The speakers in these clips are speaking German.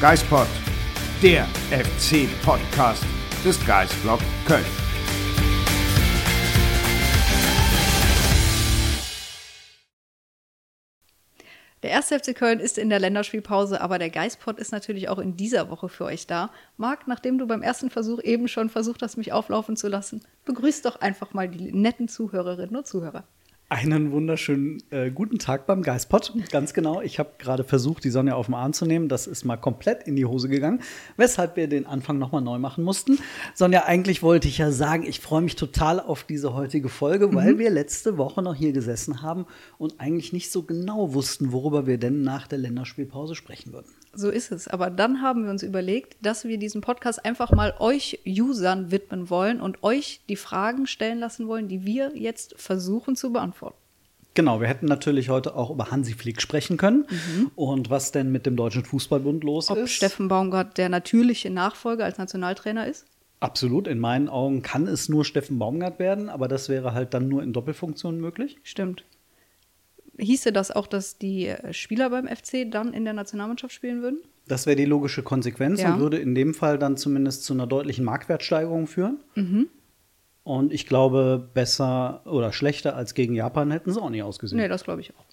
Geispod, der FC-Podcast des Geisblog Köln. Der erste FC Köln ist in der Länderspielpause, aber der Geistpot ist natürlich auch in dieser Woche für euch da. Marc, nachdem du beim ersten Versuch eben schon versucht hast, mich auflaufen zu lassen, begrüß doch einfach mal die netten Zuhörerinnen und Zuhörer. Einen wunderschönen äh, guten Tag beim Geistpot. Ganz genau. Ich habe gerade versucht, die Sonne auf den Arm zu nehmen. Das ist mal komplett in die Hose gegangen, weshalb wir den Anfang nochmal neu machen mussten. Sonja, eigentlich wollte ich ja sagen, ich freue mich total auf diese heutige Folge, mhm. weil wir letzte Woche noch hier gesessen haben und eigentlich nicht so genau wussten, worüber wir denn nach der Länderspielpause sprechen würden. So ist es. Aber dann haben wir uns überlegt, dass wir diesen Podcast einfach mal euch Usern widmen wollen und euch die Fragen stellen lassen wollen, die wir jetzt versuchen zu beantworten. Genau, wir hätten natürlich heute auch über Hansi Flick sprechen können mhm. und was denn mit dem Deutschen Fußballbund los Ob ist. Steffen Baumgart der natürliche Nachfolger als Nationaltrainer ist? Absolut. In meinen Augen kann es nur Steffen Baumgart werden, aber das wäre halt dann nur in Doppelfunktion möglich. Stimmt. Hieße das auch, dass die äh, Spieler beim FC dann in der Nationalmannschaft spielen würden? Das wäre die logische Konsequenz ja. und würde in dem Fall dann zumindest zu einer deutlichen Marktwertsteigerung führen. Mhm. Und ich glaube, besser oder schlechter als gegen Japan hätten sie auch nicht ausgesehen. Nee, das glaube ich auch.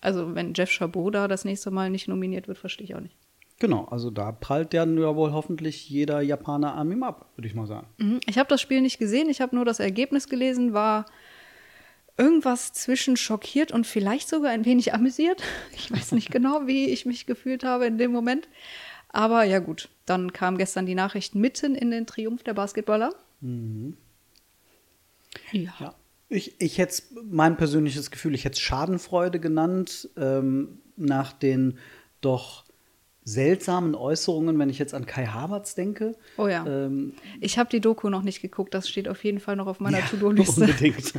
Also, wenn Jeff Chabot da das nächste Mal nicht nominiert wird, verstehe ich auch nicht. Genau, also da prallt dann ja wohl hoffentlich jeder Japaner an ihm ab, würde ich mal sagen. Mhm. Ich habe das Spiel nicht gesehen, ich habe nur das Ergebnis gelesen, war irgendwas zwischen schockiert und vielleicht sogar ein wenig amüsiert. Ich weiß nicht genau, wie ich mich gefühlt habe in dem Moment. Aber ja gut, dann kam gestern die Nachricht mitten in den Triumph der Basketballer. Mhm. Ja. ja. Ich, ich hätte mein persönliches Gefühl, ich hätte es Schadenfreude genannt, ähm, nach den doch seltsamen Äußerungen, wenn ich jetzt an Kai Havertz denke. Oh ja. Ähm, ich habe die Doku noch nicht geguckt, das steht auf jeden Fall noch auf meiner ja, To-Do-Liste. Unbedingt.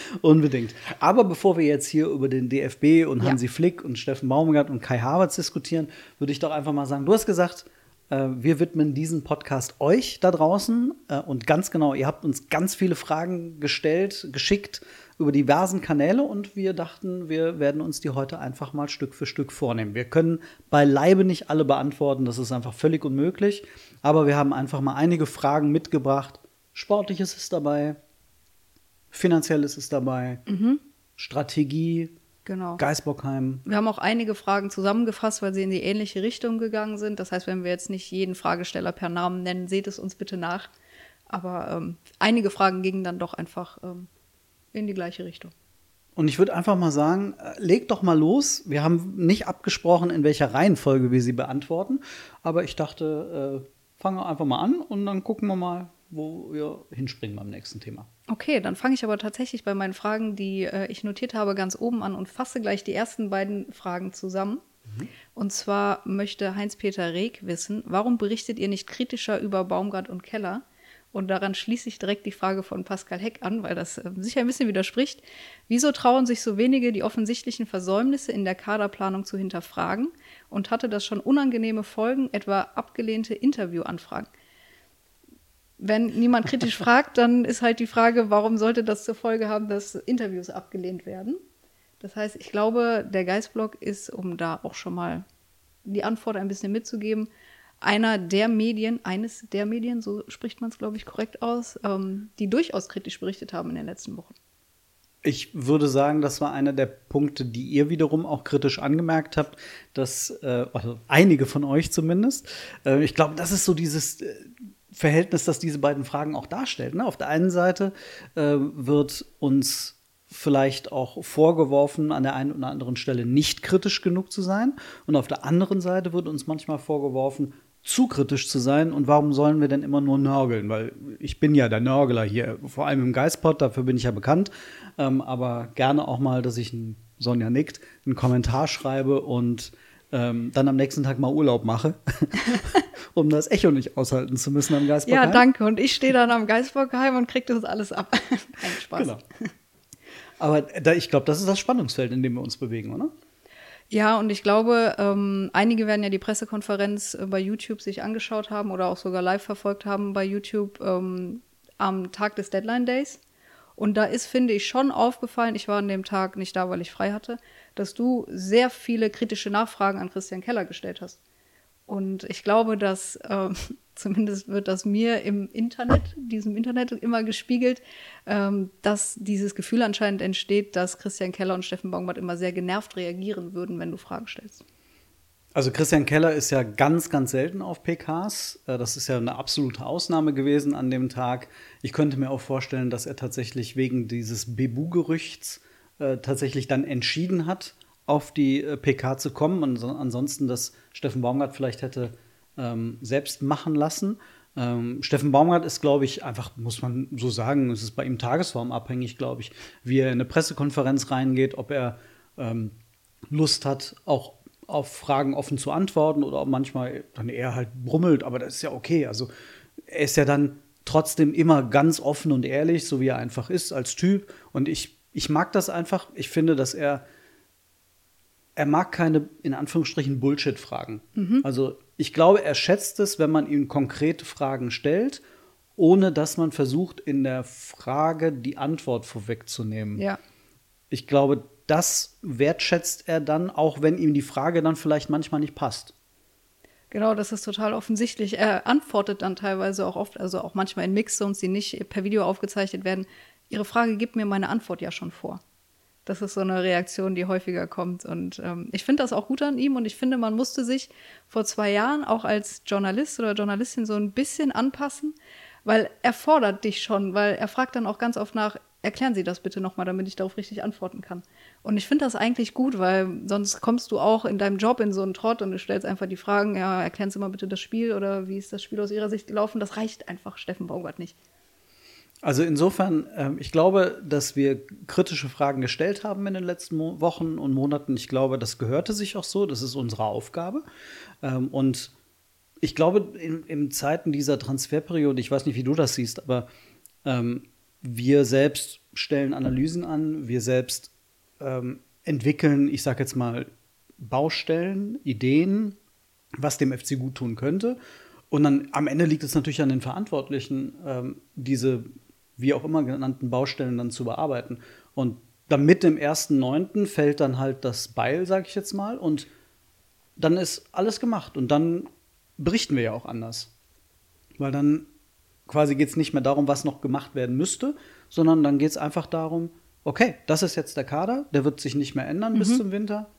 unbedingt. Aber bevor wir jetzt hier über den DFB und ja. Hansi Flick und Steffen Baumgart und Kai Havertz diskutieren, würde ich doch einfach mal sagen, du hast gesagt, äh, wir widmen diesen Podcast euch da draußen. Äh, und ganz genau, ihr habt uns ganz viele Fragen gestellt, geschickt über diversen Kanäle und wir dachten, wir werden uns die heute einfach mal Stück für Stück vornehmen. Wir können beileibe nicht alle beantworten, das ist einfach völlig unmöglich. Aber wir haben einfach mal einige Fragen mitgebracht. Sportliches ist dabei, finanzielles ist dabei, mhm. Strategie, Genau. Geisbockheim. Wir haben auch einige Fragen zusammengefasst, weil sie in die ähnliche Richtung gegangen sind. Das heißt, wenn wir jetzt nicht jeden Fragesteller per Namen nennen, seht es uns bitte nach. Aber ähm, einige Fragen gingen dann doch einfach ähm, in die gleiche Richtung. Und ich würde einfach mal sagen, äh, legt doch mal los. Wir haben nicht abgesprochen, in welcher Reihenfolge wir sie beantworten. Aber ich dachte, äh, fangen wir einfach mal an und dann gucken wir mal, wo wir hinspringen beim nächsten Thema. Okay, dann fange ich aber tatsächlich bei meinen Fragen, die äh, ich notiert habe, ganz oben an und fasse gleich die ersten beiden Fragen zusammen. Mhm. Und zwar möchte Heinz-Peter Reg wissen, warum berichtet ihr nicht kritischer über Baumgart und Keller? Und daran schließe ich direkt die Frage von Pascal Heck an, weil das äh, sicher ein bisschen widerspricht. Wieso trauen sich so wenige, die offensichtlichen Versäumnisse in der Kaderplanung zu hinterfragen? Und hatte das schon unangenehme Folgen, etwa abgelehnte Interviewanfragen? Wenn niemand kritisch fragt, dann ist halt die Frage, warum sollte das zur Folge haben, dass Interviews abgelehnt werden? Das heißt, ich glaube, der Geistblog ist, um da auch schon mal die Antwort ein bisschen mitzugeben, einer der Medien, eines der Medien, so spricht man es, glaube ich, korrekt aus, ähm, die durchaus kritisch berichtet haben in den letzten Wochen. Ich würde sagen, das war einer der Punkte, die ihr wiederum auch kritisch angemerkt habt, dass, äh, also einige von euch zumindest, äh, ich glaube, das ist so dieses, äh, Verhältnis, das diese beiden Fragen auch darstellt. Ne? Auf der einen Seite äh, wird uns vielleicht auch vorgeworfen, an der einen oder anderen Stelle nicht kritisch genug zu sein. Und auf der anderen Seite wird uns manchmal vorgeworfen, zu kritisch zu sein. Und warum sollen wir denn immer nur nörgeln? Weil ich bin ja der Nörgler hier, vor allem im Geistpot, dafür bin ich ja bekannt. Ähm, aber gerne auch mal, dass ich, ein, Sonja nickt, einen Kommentar schreibe und ähm, dann am nächsten Tag mal Urlaub mache. um das Echo nicht aushalten zu müssen am Geisbockheim. Ja, danke. Und ich stehe dann am Geisbockheim und kriege das alles ab. Kein Spaß. Genau. Aber da, ich glaube, das ist das Spannungsfeld, in dem wir uns bewegen, oder? Ja, und ich glaube, ähm, einige werden ja die Pressekonferenz äh, bei YouTube sich angeschaut haben oder auch sogar live verfolgt haben bei YouTube ähm, am Tag des Deadline Days. Und da ist, finde ich, schon aufgefallen, ich war an dem Tag nicht da, weil ich frei hatte, dass du sehr viele kritische Nachfragen an Christian Keller gestellt hast. Und ich glaube, dass äh, zumindest wird das mir im Internet, diesem Internet immer gespiegelt, ähm, dass dieses Gefühl anscheinend entsteht, dass Christian Keller und Steffen Baumgart immer sehr genervt reagieren würden, wenn du Fragen stellst. Also Christian Keller ist ja ganz, ganz selten auf PKs. Äh, das ist ja eine absolute Ausnahme gewesen an dem Tag. Ich könnte mir auch vorstellen, dass er tatsächlich wegen dieses Bebu-Gerüchts äh, tatsächlich dann entschieden hat, auf die äh, PK zu kommen. Und ansonsten, dass Steffen Baumgart vielleicht hätte ähm, selbst machen lassen. Ähm, Steffen Baumgart ist, glaube ich, einfach, muss man so sagen, es ist bei ihm tagesformabhängig, glaube ich, wie er in eine Pressekonferenz reingeht, ob er ähm, Lust hat, auch auf Fragen offen zu antworten oder ob manchmal dann eher halt brummelt, aber das ist ja okay. Also er ist ja dann trotzdem immer ganz offen und ehrlich, so wie er einfach ist als Typ. Und ich, ich mag das einfach. Ich finde, dass er er mag keine in Anführungsstrichen Bullshit-Fragen. Mhm. Also ich glaube, er schätzt es, wenn man ihm konkrete Fragen stellt, ohne dass man versucht, in der Frage die Antwort vorwegzunehmen. Ja. Ich glaube, das wertschätzt er dann, auch wenn ihm die Frage dann vielleicht manchmal nicht passt. Genau, das ist total offensichtlich. Er antwortet dann teilweise auch oft, also auch manchmal in Mixzones, die nicht per Video aufgezeichnet werden. Ihre Frage gibt mir meine Antwort ja schon vor. Das ist so eine Reaktion, die häufiger kommt. Und ähm, ich finde das auch gut an ihm. Und ich finde, man musste sich vor zwei Jahren auch als Journalist oder Journalistin so ein bisschen anpassen, weil er fordert dich schon, weil er fragt dann auch ganz oft nach, erklären Sie das bitte nochmal, damit ich darauf richtig antworten kann. Und ich finde das eigentlich gut, weil sonst kommst du auch in deinem Job in so einen Trott und du stellst einfach die Fragen, ja, erklären Sie mal bitte das Spiel oder wie ist das Spiel aus Ihrer Sicht gelaufen. Das reicht einfach Steffen Baumgart nicht. Also insofern, äh, ich glaube, dass wir kritische Fragen gestellt haben in den letzten Mo Wochen und Monaten. Ich glaube, das gehörte sich auch so. Das ist unsere Aufgabe. Ähm, und ich glaube, in, in, Zeiten dieser Transferperiode, ich weiß nicht, wie du das siehst, aber ähm, wir selbst stellen Analysen an, wir selbst ähm, entwickeln, ich sage jetzt mal, Baustellen, Ideen, was dem FC gut tun könnte. Und dann am Ende liegt es natürlich an den Verantwortlichen, ähm, diese wie auch immer genannten Baustellen dann zu bearbeiten. Und damit im ersten Neunten fällt dann halt das Beil, sage ich jetzt mal, und dann ist alles gemacht. Und dann berichten wir ja auch anders. Weil dann quasi geht es nicht mehr darum, was noch gemacht werden müsste, sondern dann geht es einfach darum, okay, das ist jetzt der Kader, der wird sich nicht mehr ändern mhm. bis zum Winter,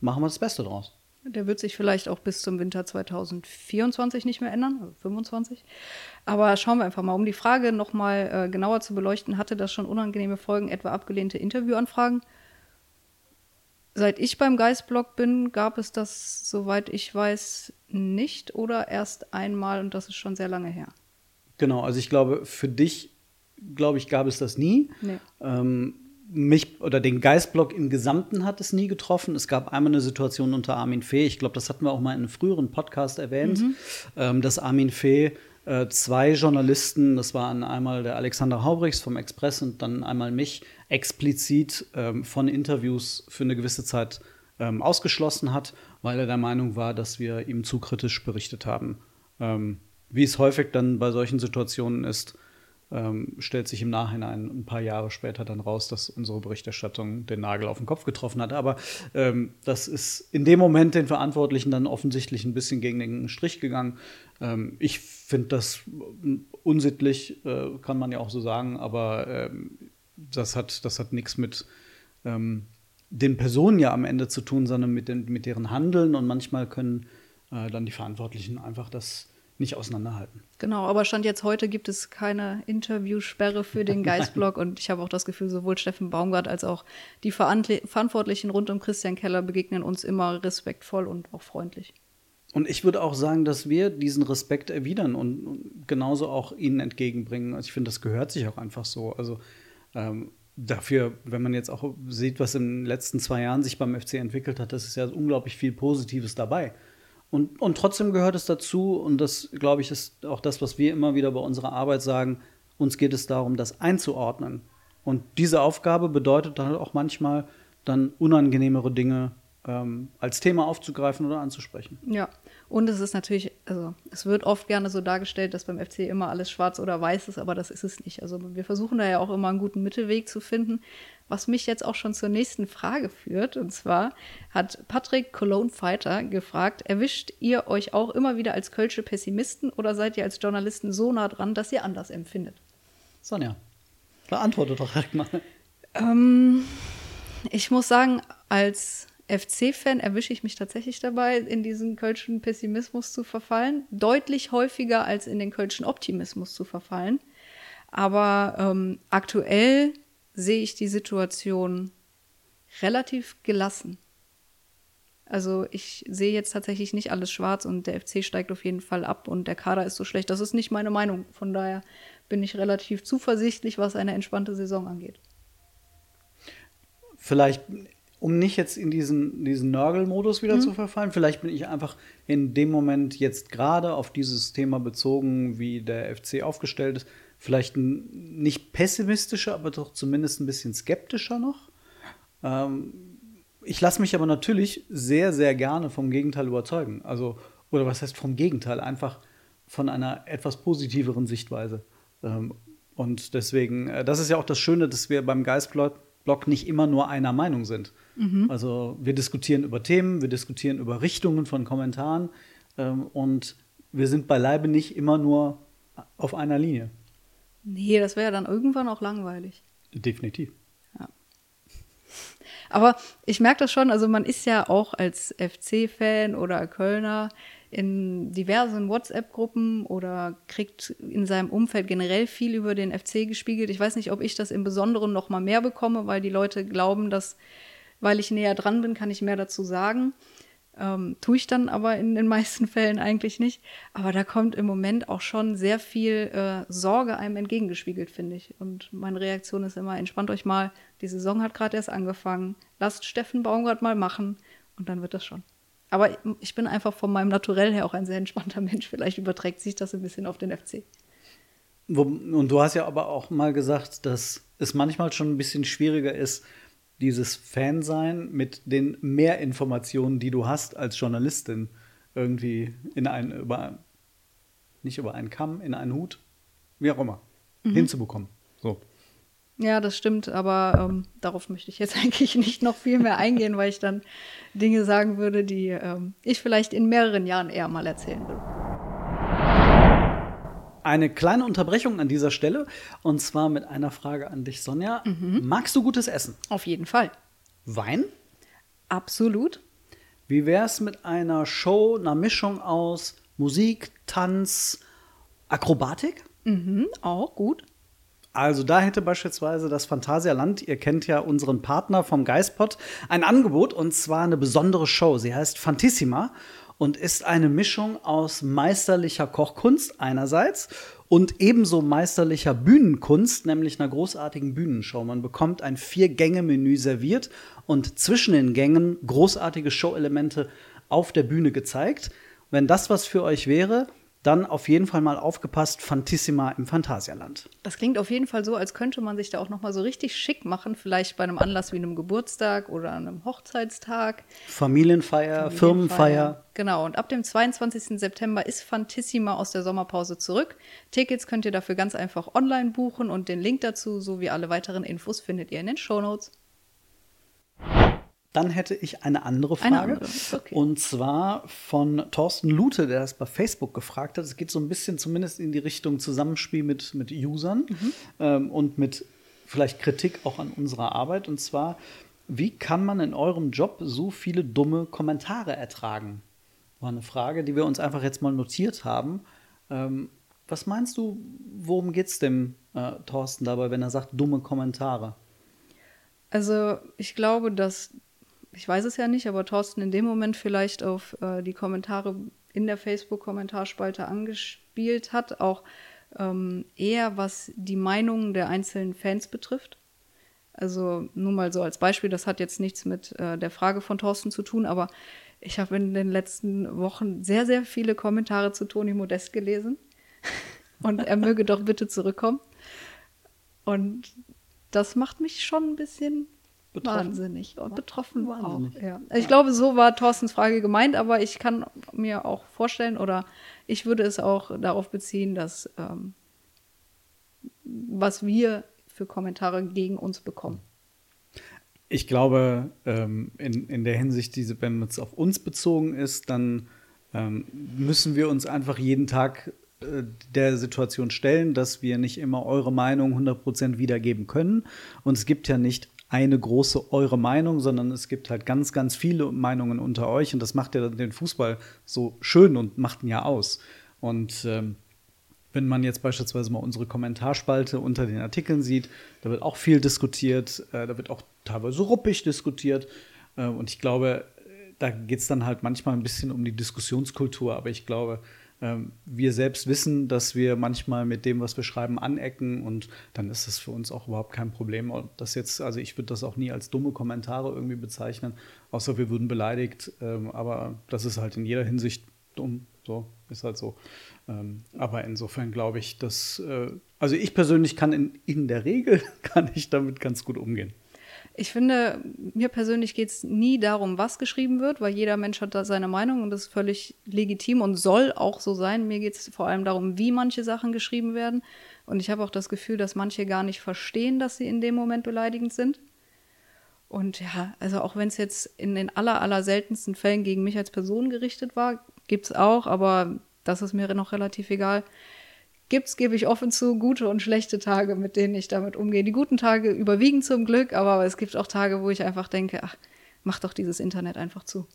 machen wir das Beste draus. Der wird sich vielleicht auch bis zum Winter 2024 nicht mehr ändern, 25. Aber schauen wir einfach mal. Um die Frage noch mal äh, genauer zu beleuchten, hatte das schon unangenehme Folgen, etwa abgelehnte Interviewanfragen? Seit ich beim Geistblog bin, gab es das, soweit ich weiß, nicht oder erst einmal und das ist schon sehr lange her. Genau, also ich glaube, für dich, glaube ich, gab es das nie. Nee. Ähm, mich oder den Geistblock im Gesamten hat es nie getroffen. Es gab einmal eine Situation unter Armin Fee, ich glaube, das hatten wir auch mal in einem früheren Podcast erwähnt, mhm. ähm, dass Armin Fee äh, zwei Journalisten, das waren einmal der Alexander Haubrichs vom Express und dann einmal mich, explizit ähm, von Interviews für eine gewisse Zeit ähm, ausgeschlossen hat, weil er der Meinung war, dass wir ihm zu kritisch berichtet haben. Wie es häufig dann bei solchen Situationen ist, ähm, stellt sich im Nachhinein ein paar Jahre später dann raus, dass unsere Berichterstattung den Nagel auf den Kopf getroffen hat. Aber ähm, das ist in dem Moment den Verantwortlichen dann offensichtlich ein bisschen gegen den Strich gegangen. Ähm, ich finde das unsittlich, äh, kann man ja auch so sagen, aber ähm, das hat, das hat nichts mit ähm, den Personen ja am Ende zu tun, sondern mit, den, mit deren Handeln und manchmal können äh, dann die Verantwortlichen einfach das nicht auseinanderhalten. Genau, aber Stand jetzt heute gibt es keine Interviewsperre für den Geistblog und ich habe auch das Gefühl, sowohl Steffen Baumgart als auch die Verantwortlichen rund um Christian Keller begegnen uns immer respektvoll und auch freundlich. Und ich würde auch sagen, dass wir diesen Respekt erwidern und genauso auch ihnen entgegenbringen. Also ich finde, das gehört sich auch einfach so. Also ähm, dafür, wenn man jetzt auch sieht, was in den letzten zwei Jahren sich beim FC entwickelt hat, das ist ja unglaublich viel Positives dabei. Und, und trotzdem gehört es dazu, und das, glaube ich, ist auch das, was wir immer wieder bei unserer Arbeit sagen, uns geht es darum, das einzuordnen. Und diese Aufgabe bedeutet dann auch manchmal, dann unangenehmere Dinge ähm, als Thema aufzugreifen oder anzusprechen. Ja, Und es ist natürlich, also es wird oft gerne so dargestellt, dass beim FC immer alles schwarz oder weiß ist, aber das ist es nicht. Also wir versuchen da ja auch immer einen guten Mittelweg zu finden, was mich jetzt auch schon zur nächsten Frage führt. Und zwar hat Patrick Cologne Fighter gefragt, erwischt ihr euch auch immer wieder als Kölsche Pessimisten oder seid ihr als Journalisten so nah dran, dass ihr anders empfindet? Sonja, beantworte doch direkt mal. Ähm, ich muss sagen, als FC-Fan erwische ich mich tatsächlich dabei, in diesen kölschen Pessimismus zu verfallen. Deutlich häufiger als in den kölschen Optimismus zu verfallen. Aber ähm, aktuell sehe ich die Situation relativ gelassen. Also ich sehe jetzt tatsächlich nicht alles schwarz und der FC steigt auf jeden Fall ab und der Kader ist so schlecht. Das ist nicht meine Meinung. Von daher bin ich relativ zuversichtlich, was eine entspannte Saison angeht. Vielleicht um nicht jetzt in diesen, diesen Nörgel-Modus wieder mhm. zu verfallen. Vielleicht bin ich einfach in dem Moment jetzt gerade auf dieses Thema bezogen, wie der FC aufgestellt ist, vielleicht nicht pessimistischer, aber doch zumindest ein bisschen skeptischer noch. Ähm, ich lasse mich aber natürlich sehr, sehr gerne vom Gegenteil überzeugen. Also, oder was heißt vom Gegenteil? Einfach von einer etwas positiveren Sichtweise. Ähm, und deswegen, äh, das ist ja auch das Schöne, dass wir beim Geistblog nicht immer nur einer Meinung sind. Mhm. Also wir diskutieren über Themen, wir diskutieren über Richtungen von Kommentaren ähm, und wir sind beileibe nicht immer nur auf einer Linie. Nee, das wäre ja dann irgendwann auch langweilig. Definitiv. Ja. Aber ich merke das schon, also man ist ja auch als FC-Fan oder Kölner in diversen WhatsApp-Gruppen oder kriegt in seinem Umfeld generell viel über den FC gespiegelt. Ich weiß nicht, ob ich das im Besonderen noch mal mehr bekomme, weil die Leute glauben, dass weil ich näher dran bin, kann ich mehr dazu sagen. Ähm, tue ich dann aber in den meisten Fällen eigentlich nicht. Aber da kommt im Moment auch schon sehr viel äh, Sorge einem entgegengespiegelt, finde ich. Und meine Reaktion ist immer, entspannt euch mal, die Saison hat gerade erst angefangen, lasst Steffen Baumgart mal machen und dann wird das schon. Aber ich bin einfach von meinem Naturell her auch ein sehr entspannter Mensch. Vielleicht überträgt sich das ein bisschen auf den FC. Und du hast ja aber auch mal gesagt, dass es manchmal schon ein bisschen schwieriger ist, dieses Fansein mit den Mehrinformationen, die du hast als Journalistin, irgendwie in einen, über, nicht über einen Kamm, in einen Hut, wie auch immer, mhm. hinzubekommen. So. Ja, das stimmt, aber ähm, darauf möchte ich jetzt eigentlich nicht noch viel mehr eingehen, weil ich dann Dinge sagen würde, die ähm, ich vielleicht in mehreren Jahren eher mal erzählen will eine kleine Unterbrechung an dieser Stelle und zwar mit einer Frage an dich, Sonja. Mhm. Magst du gutes Essen? Auf jeden Fall. Wein? Absolut. Wie wäre es mit einer Show, einer Mischung aus Musik, Tanz, Akrobatik? Mhm, auch gut. Also da hätte beispielsweise das Phantasialand, ihr kennt ja unseren Partner vom Geistpot, ein Angebot und zwar eine besondere Show. Sie heißt Fantissima und ist eine Mischung aus meisterlicher Kochkunst einerseits und ebenso meisterlicher Bühnenkunst, nämlich einer großartigen Bühnenshow. Man bekommt ein Vier-Gänge-Menü serviert und zwischen den Gängen großartige Showelemente auf der Bühne gezeigt. Wenn das was für euch wäre, dann auf jeden Fall mal aufgepasst, Fantissima im Phantasialand. Das klingt auf jeden Fall so, als könnte man sich da auch noch mal so richtig schick machen, vielleicht bei einem Anlass wie einem Geburtstag oder einem Hochzeitstag. Familienfeier, Familienfeier, Firmenfeier. Genau, und ab dem 22. September ist Fantissima aus der Sommerpause zurück. Tickets könnt ihr dafür ganz einfach online buchen und den Link dazu sowie alle weiteren Infos findet ihr in den Shownotes. Dann hätte ich eine andere Frage. Eine andere. Okay. Und zwar von Thorsten Lute, der das bei Facebook gefragt hat. Es geht so ein bisschen zumindest in die Richtung Zusammenspiel mit, mit Usern mhm. ähm, und mit vielleicht Kritik auch an unserer Arbeit. Und zwar, wie kann man in eurem Job so viele dumme Kommentare ertragen? War eine Frage, die wir uns einfach jetzt mal notiert haben. Ähm, was meinst du, worum geht es dem äh, Thorsten dabei, wenn er sagt dumme Kommentare? Also ich glaube, dass ich weiß es ja nicht, aber Thorsten in dem Moment vielleicht auf äh, die Kommentare in der Facebook-Kommentarspalte angespielt hat, auch ähm, eher was die Meinungen der einzelnen Fans betrifft. Also nur mal so als Beispiel, das hat jetzt nichts mit äh, der Frage von Thorsten zu tun, aber ich habe in den letzten Wochen sehr, sehr viele Kommentare zu Toni Modest gelesen. Und er möge doch bitte zurückkommen. Und das macht mich schon ein bisschen betroffen? Wahnsinnig. Und betroffen Wahnsinnig. auch. Ja. Ich glaube, so war Thorstens Frage gemeint, aber ich kann mir auch vorstellen oder ich würde es auch darauf beziehen, dass ähm, was wir für Kommentare gegen uns bekommen. Ich glaube, ähm, in, in der Hinsicht, diese, wenn es auf uns bezogen ist, dann ähm, müssen wir uns einfach jeden Tag äh, der Situation stellen, dass wir nicht immer eure Meinung 100% wiedergeben können. Und es gibt ja nicht eine große eure Meinung, sondern es gibt halt ganz, ganz viele Meinungen unter euch. Und das macht ja den Fußball so schön und macht ihn ja aus. Und ähm, wenn man jetzt beispielsweise mal unsere Kommentarspalte unter den Artikeln sieht, da wird auch viel diskutiert, äh, da wird auch teilweise ruppig diskutiert. Äh, und ich glaube, da geht es dann halt manchmal ein bisschen um die Diskussionskultur, aber ich glaube, wir selbst wissen, dass wir manchmal mit dem, was wir schreiben, anecken und dann ist das für uns auch überhaupt kein Problem. Und das jetzt, also ich würde das auch nie als dumme Kommentare irgendwie bezeichnen, außer wir würden beleidigt. Ähm, aber das ist halt in jeder Hinsicht dumm. So ist halt so. Ähm, aber insofern glaube ich, dass, äh, also ich persönlich kann in, in der Regel kann ich damit ganz gut umgehen. Ich finde, mir persönlich geht es nie darum, was geschrieben wird, weil jeder Mensch hat da seine Meinung und das ist völlig legitim und soll auch so sein. Mir geht es vor allem darum, wie manche Sachen geschrieben werden. Und ich habe auch das Gefühl, dass manche gar nicht verstehen, dass sie in dem Moment beleidigend sind. Und ja, also auch wenn es jetzt in den aller, aller seltensten Fällen gegen mich als Person gerichtet war, gibt es auch, aber das ist mir noch relativ egal gibt's, gebe ich offen zu, gute und schlechte Tage, mit denen ich damit umgehe. Die guten Tage überwiegen zum Glück, aber es gibt auch Tage, wo ich einfach denke, ach, mach doch dieses Internet einfach zu.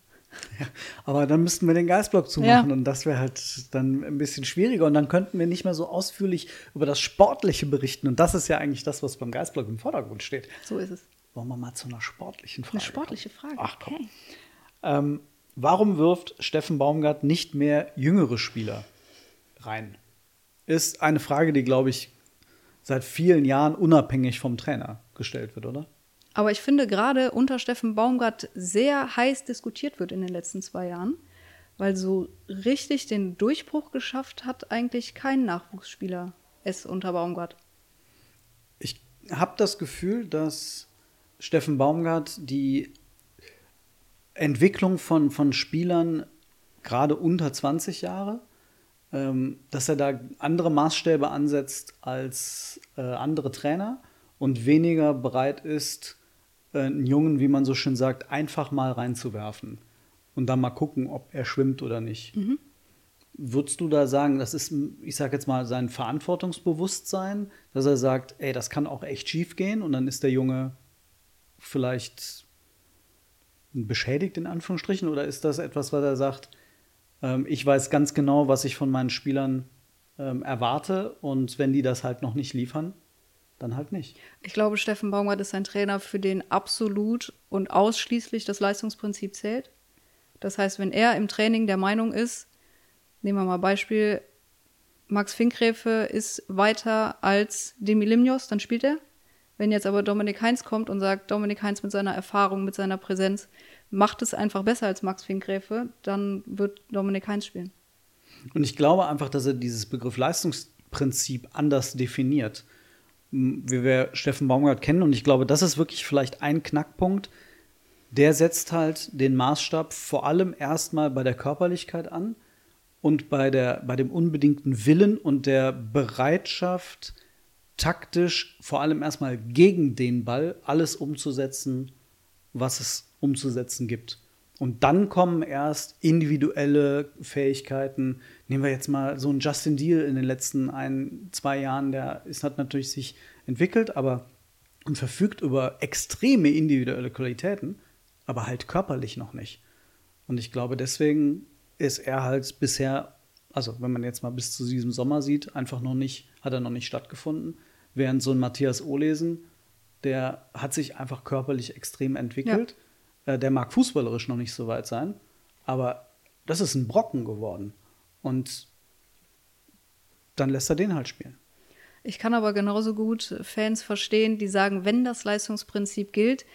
Ja, aber dann müssten wir den Geistblock zumachen ja. und das wäre halt dann ein bisschen schwieriger und dann könnten wir nicht mehr so ausführlich über das Sportliche berichten und das ist ja eigentlich das, was beim Geistblock im Vordergrund steht. So ist es. Wollen wir mal zu einer sportlichen Frage Eine sportliche Frage, Ach, komm. okay. Ähm, warum wirft Steffen Baumgart nicht mehr jüngere Spieler rein? Ist eine Frage, die, glaube ich, seit vielen Jahren unabhängig vom Trainer gestellt wird, oder? Aber ich finde gerade unter Steffen Baumgart sehr heiß diskutiert wird in den letzten zwei Jahren, weil so richtig den Durchbruch geschafft hat eigentlich kein Nachwuchsspieler es unter Baumgart. Ich habe das Gefühl, dass Steffen Baumgart die Entwicklung von, von Spielern gerade unter 20 Jahre dass er da andere Maßstäbe ansetzt als äh, andere Trainer und weniger bereit ist, äh, einen Jungen, wie man so schön sagt, einfach mal reinzuwerfen und dann mal gucken, ob er schwimmt oder nicht. Mhm. Würdest du da sagen, das ist, ich sage jetzt mal, sein Verantwortungsbewusstsein, dass er sagt, ey, das kann auch echt schief gehen und dann ist der Junge vielleicht beschädigt in Anführungsstrichen oder ist das etwas, was er sagt, ähm, ich weiß ganz genau, was ich von meinen Spielern ähm, erwarte und wenn die das halt noch nicht liefern, dann halt nicht. Ich glaube, Steffen Baumgart ist ein Trainer, für den absolut und ausschließlich das Leistungsprinzip zählt. Das heißt, wenn er im Training der Meinung ist, nehmen wir mal Beispiel, Max Finkgräfe ist weiter als Demi Limnios, dann spielt er. Wenn jetzt aber Dominik Heinz kommt und sagt, Dominik Heinz mit seiner Erfahrung, mit seiner Präsenz, macht es einfach besser als Max Finkgräfe, dann wird Dominik Heinz spielen. Und ich glaube einfach, dass er dieses Begriff Leistungsprinzip anders definiert. Wie wir Steffen Baumgart kennen, und ich glaube, das ist wirklich vielleicht ein Knackpunkt. Der setzt halt den Maßstab vor allem erstmal bei der Körperlichkeit an und bei, der, bei dem unbedingten Willen und der Bereitschaft, taktisch vor allem erstmal gegen den Ball alles umzusetzen, was es umzusetzen gibt. Und dann kommen erst individuelle Fähigkeiten. Nehmen wir jetzt mal so einen Justin Deal in den letzten ein, zwei Jahren, der ist, hat natürlich sich entwickelt, aber und verfügt über extreme individuelle Qualitäten, aber halt körperlich noch nicht. Und ich glaube, deswegen ist er halt bisher, also wenn man jetzt mal bis zu diesem Sommer sieht, einfach noch nicht, hat er noch nicht stattgefunden. Während so ein Matthias Ohlesen, der hat sich einfach körperlich extrem entwickelt. Ja äh, der mag fußballerisch noch nicht so weit sein, aber das ist ein Brocken geworden. Und dann lässt er den halt spielen. Ich kann aber genauso gut Fans verstehen, die sagen, wenn das Leistungsprinzip gilt,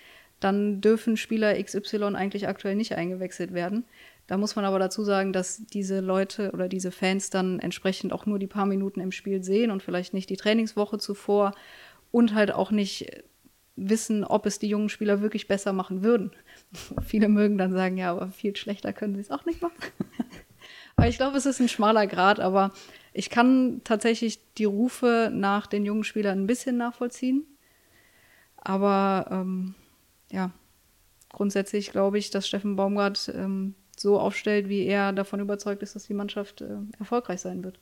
dann dürfen Spieler XY eigentlich aktuell nicht eingewechselt werden. Da muss man aber dazu sagen, dass diese Leute oder diese Fans dann entsprechend auch nur die paar Minuten im Spiel sehen und vielleicht nicht die Trainingswoche zuvor und halt auch nicht wissen, ob es die jungen Spieler wirklich besser machen würden. Viele mögen dann sagen, ja, aber viel schlechter können sie es auch nicht machen. aber ich glaube, es ist ein schmaler Grad, aber ich kann tatsächlich die Rufe nach den jungen Spielern ein bisschen nachvollziehen. Aber ähm, ja, grundsätzlich glaube ich, dass Steffen Baumgart ähm, so aufstellt, wie er davon überzeugt ist, dass die Mannschaft äh, erfolgreich sein wird.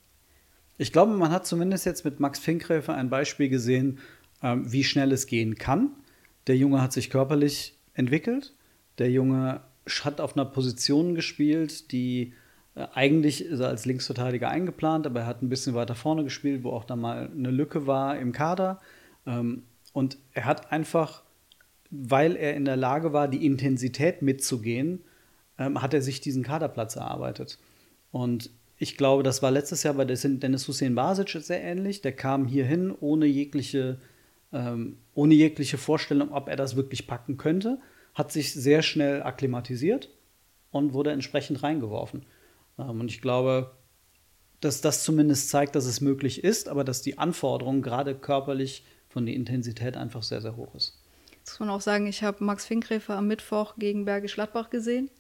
Ich glaube, man hat zumindest jetzt mit Max Finkräfer ein Beispiel gesehen, wie schnell es gehen kann. Der Junge hat sich körperlich entwickelt. Der Junge hat auf einer Position gespielt, die äh, eigentlich ist er als Linksverteidiger eingeplant, aber er hat ein bisschen weiter vorne gespielt, wo auch da mal eine Lücke war im Kader. Ähm, und er hat einfach, weil er in der Lage war, die Intensität mitzugehen, ähm, hat er sich diesen Kaderplatz erarbeitet. Und ich glaube, das war letztes Jahr bei Dennis Hussein Basic sehr ähnlich. Der kam hierhin ohne jegliche, ähm, ohne jegliche Vorstellung, ob er das wirklich packen könnte, hat sich sehr schnell akklimatisiert und wurde entsprechend reingeworfen. Ähm, und ich glaube, dass das zumindest zeigt, dass es möglich ist, aber dass die Anforderung gerade körperlich von der Intensität einfach sehr, sehr hoch ist. Jetzt muss man auch sagen, ich habe Max Finkräfer am Mittwoch gegen Bergisch Gladbach gesehen.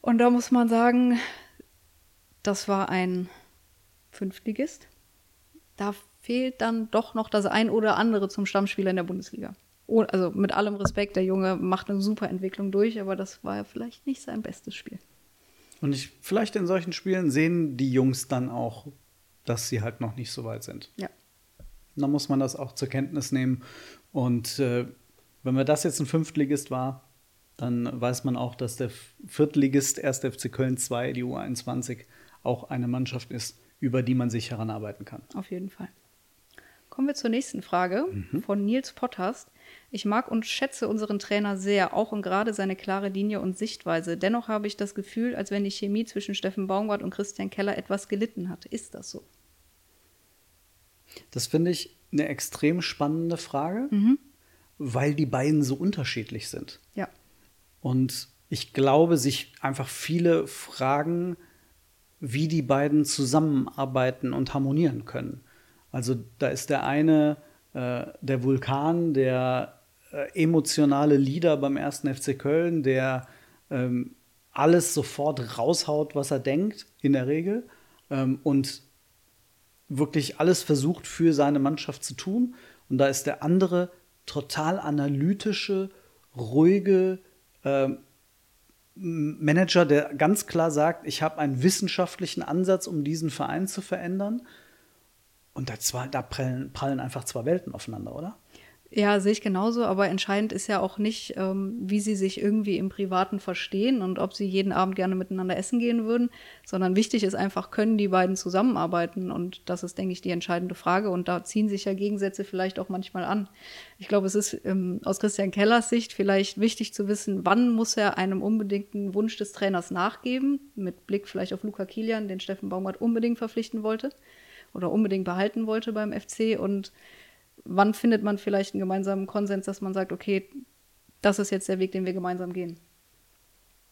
Und da muss man sagen, das war ein Fünftligist. Da fehlt dann doch noch das ein oder andere zum Stammspieler in der Bundesliga. Also mit allem Respekt, der Junge macht eine super Entwicklung durch, aber das war ja vielleicht nicht sein bestes Spiel. Und ich, vielleicht in solchen Spielen sehen die Jungs dann auch, dass sie halt noch nicht so weit sind. Ja. dann muss man das auch zur Kenntnis nehmen. Und äh, wenn mir das jetzt ein Fünftligist war, dann weiß man auch, dass der Viertligist 1. FC Köln 2, die U21, auch eine Mannschaft ist, über die man sich heranarbeiten kann. Auf jeden Fall. Kommen wir zur nächsten Frage mhm. von Nils Potthast. Ich mag und schätze unseren Trainer sehr, auch und gerade seine klare Linie und Sichtweise. Dennoch habe ich das Gefühl, als wenn die Chemie zwischen Steffen Baumgart und Christian Keller etwas gelitten hat. Ist das so? Das finde ich eine extrem spannende Frage, mhm. weil die beiden so unterschiedlich sind. Ja. Und ich glaube, sich einfach viele fragen, wie die beiden zusammenarbeiten und harmonieren können. Also da ist der eine äh, der Vulkan, der äh, emotionale Leader beim ersten FC Köln, der ähm, alles sofort raushaut, was er denkt, in der Regel, ähm, und wirklich alles versucht für seine Mannschaft zu tun. Und da ist der andere total analytische, ruhige, ähm, Manager, der ganz klar sagt, ich habe einen wissenschaftlichen Ansatz, um diesen Verein zu verändern. Und da, zwar, da prallen, prallen einfach zwei Welten aufeinander, oder? Ja, sehe ich genauso, aber entscheidend ist ja auch nicht, ähm, wie sie sich irgendwie im Privaten verstehen und ob sie jeden Abend gerne miteinander essen gehen würden, sondern wichtig ist einfach, können die beiden zusammenarbeiten und das ist, denke ich, die entscheidende Frage und da ziehen sich ja Gegensätze vielleicht auch manchmal an. Ich glaube, es ist ähm, aus Christian Kellers Sicht vielleicht wichtig zu wissen, wann muss er einem unbedingten Wunsch des Trainers nachgeben, mit Blick vielleicht auf Luca Kilian, den Steffen Baumgart unbedingt verpflichten wollte oder unbedingt behalten wollte beim FC und wann findet man vielleicht einen gemeinsamen Konsens, dass man sagt, okay, das ist jetzt der Weg, den wir gemeinsam gehen?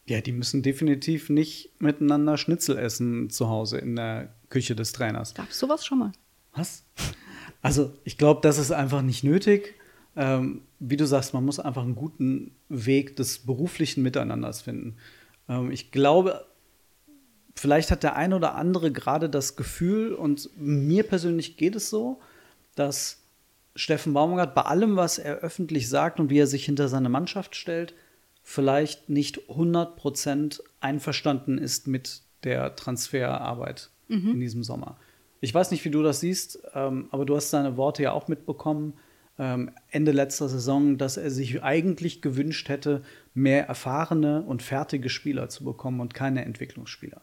Ja, die müssen definitiv nicht miteinander Schnitzel essen zu Hause in der Küche des Trainers. Gab es sowas schon mal? Was? Also, ich glaube, das ist einfach nicht nötig. Ähm, wie du sagst, man muss einfach einen guten Weg des beruflichen Miteinanders finden. Ähm, ich glaube, vielleicht hat der eine oder andere gerade das Gefühl, und mir persönlich geht es so, dass Steffen Baumgart bei allem, was er öffentlich sagt und wie er sich hinter seine Mannschaft stellt, vielleicht nicht 100% einverstanden ist mit der Transferarbeit mhm. in diesem Sommer. Ich weiß nicht, wie du das siehst, ähm, aber du hast seine Worte ja auch mitbekommen, ähm, Ende letzter Saison, dass er sich eigentlich gewünscht hätte, mehr erfahrene und fertige Spieler zu bekommen und keine Entwicklungsspieler.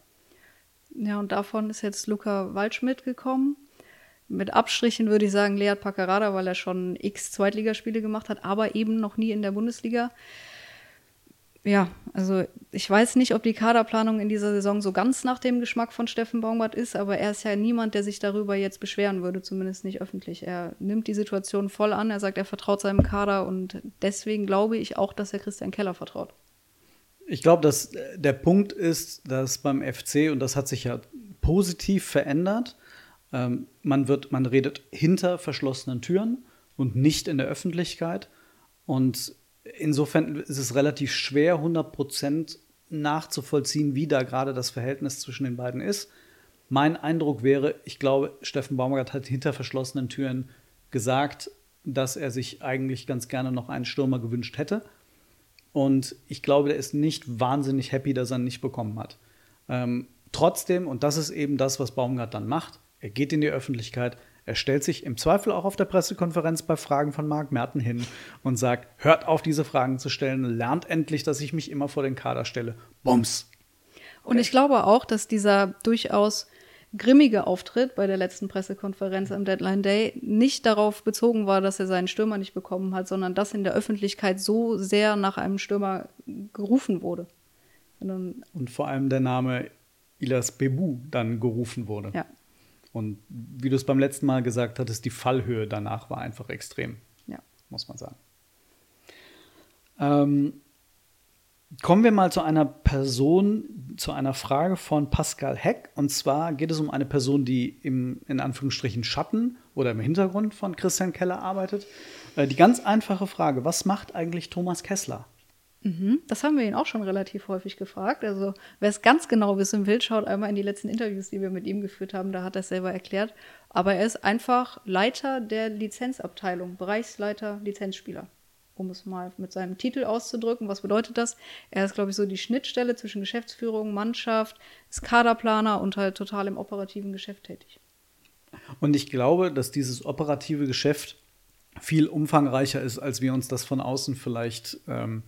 Ja, und davon ist jetzt Luca Waldschmidt gekommen. Mit Abstrichen würde ich sagen Lead Paccarada, weil er schon x Zweitligaspiele gemacht hat, aber eben noch nie in der Bundesliga. Ja, also ich weiß nicht, ob die Kaderplanung in dieser Saison so ganz nach dem Geschmack von Steffen Baumgart ist, aber er ist ja niemand, der sich darüber jetzt beschweren würde, zumindest nicht öffentlich. Er nimmt die Situation voll an, er sagt, er vertraut seinem Kader und deswegen glaube ich auch, dass er Christian Keller vertraut. Ich glaube, dass der Punkt ist, dass beim FC, und das hat sich ja positiv verändert, ähm, man, wird, man redet hinter verschlossenen Türen und nicht in der Öffentlichkeit. Und insofern ist es relativ schwer, 100 Prozent nachzuvollziehen, wie da gerade das Verhältnis zwischen den beiden ist. Mein Eindruck wäre, ich glaube, Steffen Baumgart hat hinter verschlossenen Türen gesagt, dass er sich eigentlich ganz gerne noch einen Stürmer gewünscht hätte. Und ich glaube, der ist nicht wahnsinnig happy, dass er ihn nicht bekommen hat. Ähm, trotzdem, und das ist eben das, was Baumgart dann macht, er geht in die Öffentlichkeit, er stellt sich im Zweifel auch auf der Pressekonferenz bei Fragen von Marc Merten hin und sagt, hört auf, diese Fragen zu stellen, lernt endlich, dass ich mich immer vor den Kader stelle. Bums. Und ich glaube auch, dass dieser durchaus grimmige Auftritt bei der letzten Pressekonferenz am Deadline Day nicht darauf bezogen war, dass er seinen Stürmer nicht bekommen hat, sondern dass in der Öffentlichkeit so sehr nach einem Stürmer gerufen wurde. Und vor allem der Name Ilas Bebu dann gerufen wurde. Ja. Und wie du es beim letzten Mal gesagt hattest, die Fallhöhe danach war einfach extrem. Ja. Muss man sagen. Ähm, kommen wir mal zu einer Person, zu einer Frage von Pascal Heck. Und zwar geht es um eine Person, die im, in Anführungsstrichen, Schatten oder im Hintergrund von Christian Keller arbeitet. Äh, die ganz einfache Frage: Was macht eigentlich Thomas Kessler? Mhm, das haben wir ihn auch schon relativ häufig gefragt. Also, wer es ganz genau wissen will, schaut einmal in die letzten Interviews, die wir mit ihm geführt haben. Da hat er es selber erklärt. Aber er ist einfach Leiter der Lizenzabteilung, Bereichsleiter Lizenzspieler. Um es mal mit seinem Titel auszudrücken. Was bedeutet das? Er ist, glaube ich, so die Schnittstelle zwischen Geschäftsführung, Mannschaft, ist Kaderplaner und halt total im operativen Geschäft tätig. Und ich glaube, dass dieses operative Geschäft viel umfangreicher ist, als wir uns das von außen vielleicht ähm,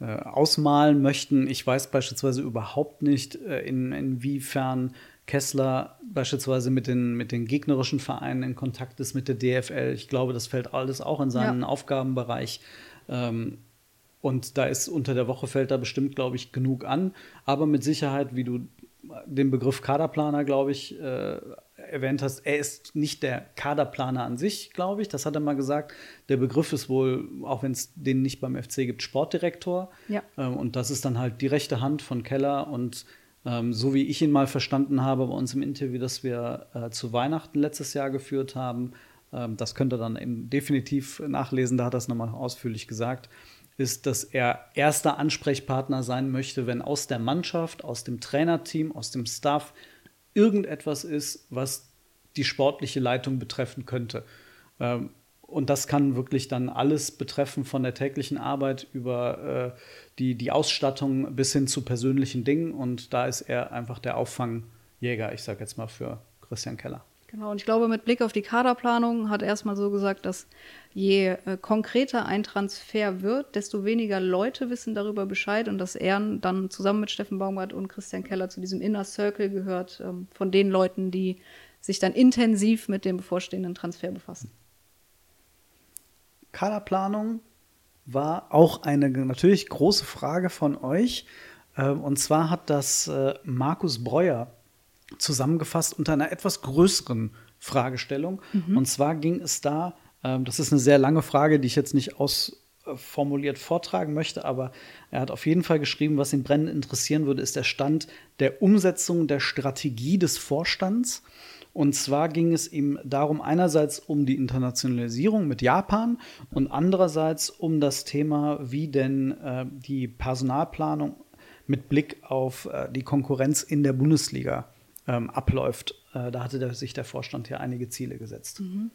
äh, ausmalen möchten. Ich weiß beispielsweise überhaupt nicht, äh, in, inwiefern Kessler beispielsweise mit den, mit den gegnerischen Vereinen in Kontakt ist, mit der DFL. Ich glaube, das fällt alles auch in seinen ja. Aufgabenbereich. Ähm, und da ist unter der Woche fällt da bestimmt, glaube ich, genug an. Aber mit Sicherheit, wie du den Begriff Kaderplaner, glaube ich, äh, erwähnt hast, er ist nicht der Kaderplaner an sich, glaube ich. Das hat er mal gesagt. Der Begriff ist wohl, auch wenn es den nicht beim FC gibt, Sportdirektor. Ja. Ähm, und das ist dann halt die rechte Hand von Keller. Und ähm, so wie ich ihn mal verstanden habe bei uns im Interview, das wir äh, zu Weihnachten letztes Jahr geführt haben, ähm, das könnt ihr dann eben definitiv nachlesen, da hat er es nochmal ausführlich gesagt ist, dass er erster Ansprechpartner sein möchte, wenn aus der Mannschaft, aus dem Trainerteam, aus dem Staff irgendetwas ist, was die sportliche Leitung betreffen könnte. Ähm, und das kann wirklich dann alles betreffen, von der täglichen Arbeit über äh, die, die Ausstattung bis hin zu persönlichen Dingen. Und da ist er einfach der Auffangjäger, ich sage jetzt mal für Christian Keller. Genau, und ich glaube, mit Blick auf die Kaderplanung hat er erstmal so gesagt, dass je äh, konkreter ein Transfer wird, desto weniger Leute wissen darüber Bescheid und dass er dann zusammen mit Steffen Baumgart und Christian Keller zu diesem Inner Circle gehört, ähm, von den Leuten, die sich dann intensiv mit dem bevorstehenden Transfer befassen. Kaderplanung war auch eine natürlich große Frage von euch. Ähm, und zwar hat das äh, Markus Breuer zusammengefasst unter einer etwas größeren Fragestellung. Mhm. Und zwar ging es da ähm, das ist eine sehr lange Frage, die ich jetzt nicht ausformuliert vortragen möchte, aber er hat auf jeden Fall geschrieben, was ihn brennend interessieren würde, ist der Stand der Umsetzung der Strategie des Vorstands. Und zwar ging es ihm darum, einerseits um die Internationalisierung mit Japan und andererseits um das Thema, wie denn äh, die Personalplanung mit Blick auf äh, die Konkurrenz in der Bundesliga ähm, abläuft. Äh, da hatte der, sich der Vorstand ja einige Ziele gesetzt. Mhm.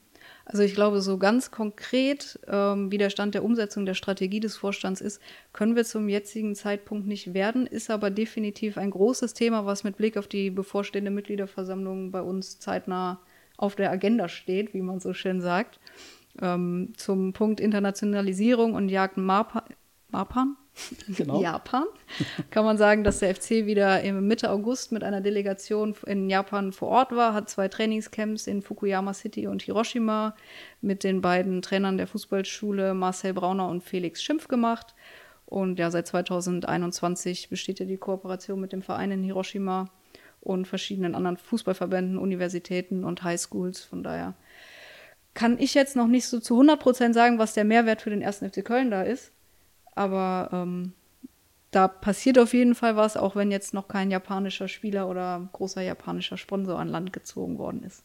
Also ich glaube, so ganz konkret, ähm, wie der Stand der Umsetzung der Strategie des Vorstands ist, können wir zum jetzigen Zeitpunkt nicht werden, ist aber definitiv ein großes Thema, was mit Blick auf die bevorstehende Mitgliederversammlung bei uns zeitnah auf der Agenda steht, wie man so schön sagt. Ähm, zum Punkt Internationalisierung und Jagd Marpan, Marpan? genau. Japan. Kann man sagen, dass der FC wieder im Mitte August mit einer Delegation in Japan vor Ort war, hat zwei Trainingscamps in Fukuyama City und Hiroshima mit den beiden Trainern der Fußballschule Marcel Brauner und Felix Schimpf gemacht. Und ja, seit 2021 besteht ja die Kooperation mit dem Verein in Hiroshima und verschiedenen anderen Fußballverbänden, Universitäten und Highschools. Von daher kann ich jetzt noch nicht so zu 100 Prozent sagen, was der Mehrwert für den ersten FC Köln da ist. Aber ähm, da passiert auf jeden Fall was, auch wenn jetzt noch kein japanischer Spieler oder großer japanischer Sponsor an Land gezogen worden ist.